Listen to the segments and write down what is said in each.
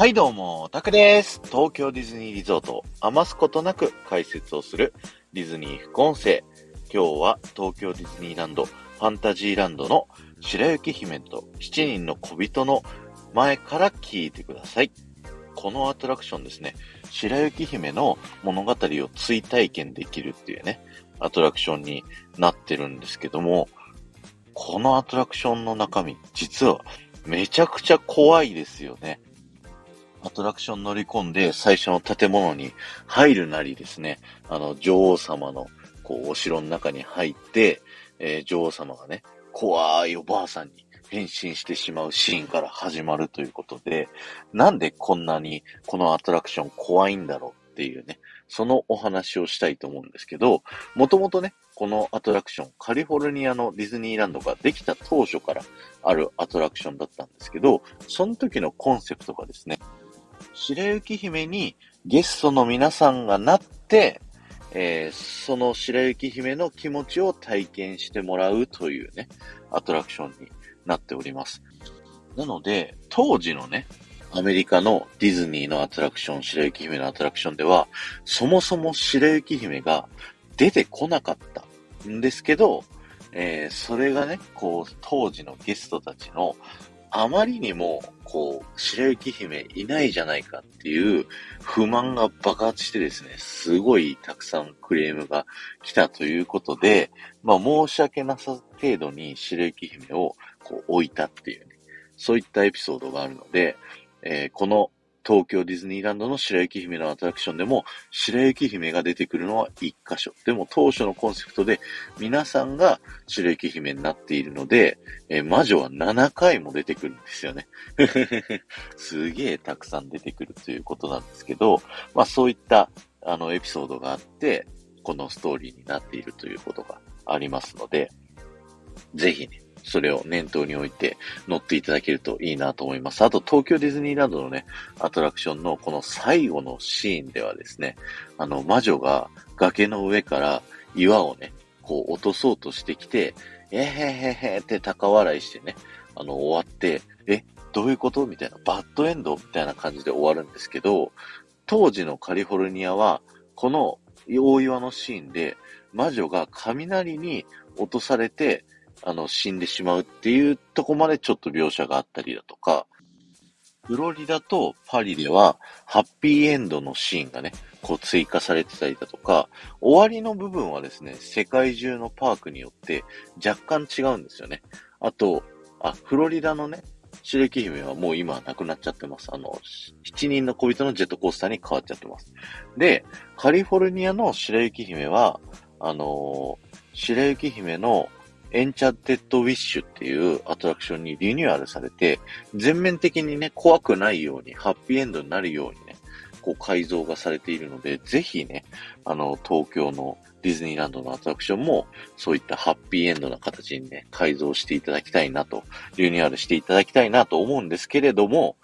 はいどうも、タクです。東京ディズニーリゾートを余すことなく解説をするディズニー副音声。今日は東京ディズニーランドファンタジーランドの白雪姫と7人の小人の前から聞いてください。このアトラクションですね、白雪姫の物語を追体験できるっていうね、アトラクションになってるんですけども、このアトラクションの中身、実はめちゃくちゃ怖いですよね。アトラクション乗り込んで最初の建物に入るなりですね、あの、女王様の、こう、お城の中に入って、えー、女王様がね、怖いおばあさんに変身してしまうシーンから始まるということで、なんでこんなにこのアトラクション怖いんだろうっていうね、そのお話をしたいと思うんですけど、もともとね、このアトラクション、カリフォルニアのディズニーランドができた当初からあるアトラクションだったんですけど、その時のコンセプトがですね、白雪姫にゲストの皆さんがなって、えー、その白雪姫の気持ちを体験してもらうというね、アトラクションになっております。なので、当時のね、アメリカのディズニーのアトラクション、白雪姫のアトラクションでは、そもそも白雪姫が出てこなかったんですけど、えー、それがね、こう、当時のゲストたちのあまりにも、こう、白雪姫いないじゃないかっていう不満が爆発してですね、すごいたくさんクレームが来たということで、まあ申し訳なさ程度に白雪姫をこう置いたっていうね、そういったエピソードがあるので、えー、この東京ディズニーランドの白雪姫のアトラクションでも、白雪姫が出てくるのは1箇所。でも当初のコンセプトで、皆さんが白雪姫になっているので、えー、魔女は7回も出てくるんですよね。すげえたくさん出てくるということなんですけど、まあそういった、あの、エピソードがあって、このストーリーになっているということがありますので、ぜひね、それを念頭に置いて乗っていただけるといいなと思います。あと、東京ディズニーランドのね、アトラクションのこの最後のシーンではですね、あの、魔女が崖の上から岩をね、こう落とそうとしてきて、えへへへって高笑いしてね、あの、終わって、え、どういうこと？みたいな、バッドエンドみたいな感じで終わるんですけど、当時のカリフォルニアは、この大岩のシーンで、魔女が雷に落とされて、あの、死んでしまうっていうとこまでちょっと描写があったりだとか、フロリダとパリでは、ハッピーエンドのシーンがね、こう追加されてたりだとか、終わりの部分はですね、世界中のパークによって若干違うんですよね。あと、あ、フロリダのね、白雪姫はもう今なくなっちゃってます。あの、7人の小人のジェットコースターに変わっちゃってます。で、カリフォルニアの白雪姫は、あのー、白雪姫のエンチャンテッドウィッシュっていうアトラクションにリニューアルされて、全面的にね、怖くないように、ハッピーエンドになるようにね、こう改造がされているので、ぜひね、あの、東京のディズニーランドのアトラクションも、そういったハッピーエンドな形にね、改造していただきたいなと、リニューアルしていただきたいなと思うんですけれども、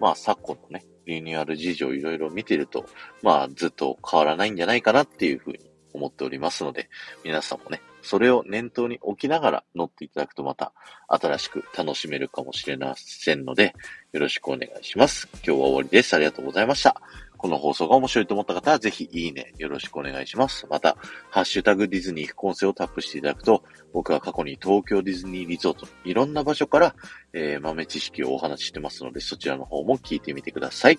まあ、昨今のね、リニューアル事情いろいろ見てると、まあ、ずっと変わらないんじゃないかなっていうふうに思っておりますので、皆さんもね、それを念頭に置きながら乗っていただくとまた新しく楽しめるかもしれませんので、よろしくお願いします。今日は終わりです。ありがとうございました。この放送が面白いと思った方は、ぜひいいね、よろしくお願いします。また、ハッシュタグディズニー副音声をタップしていただくと、僕は過去に東京ディズニーリゾート、いろんな場所から、えー、豆知識をお話ししてますので、そちらの方も聞いてみてください。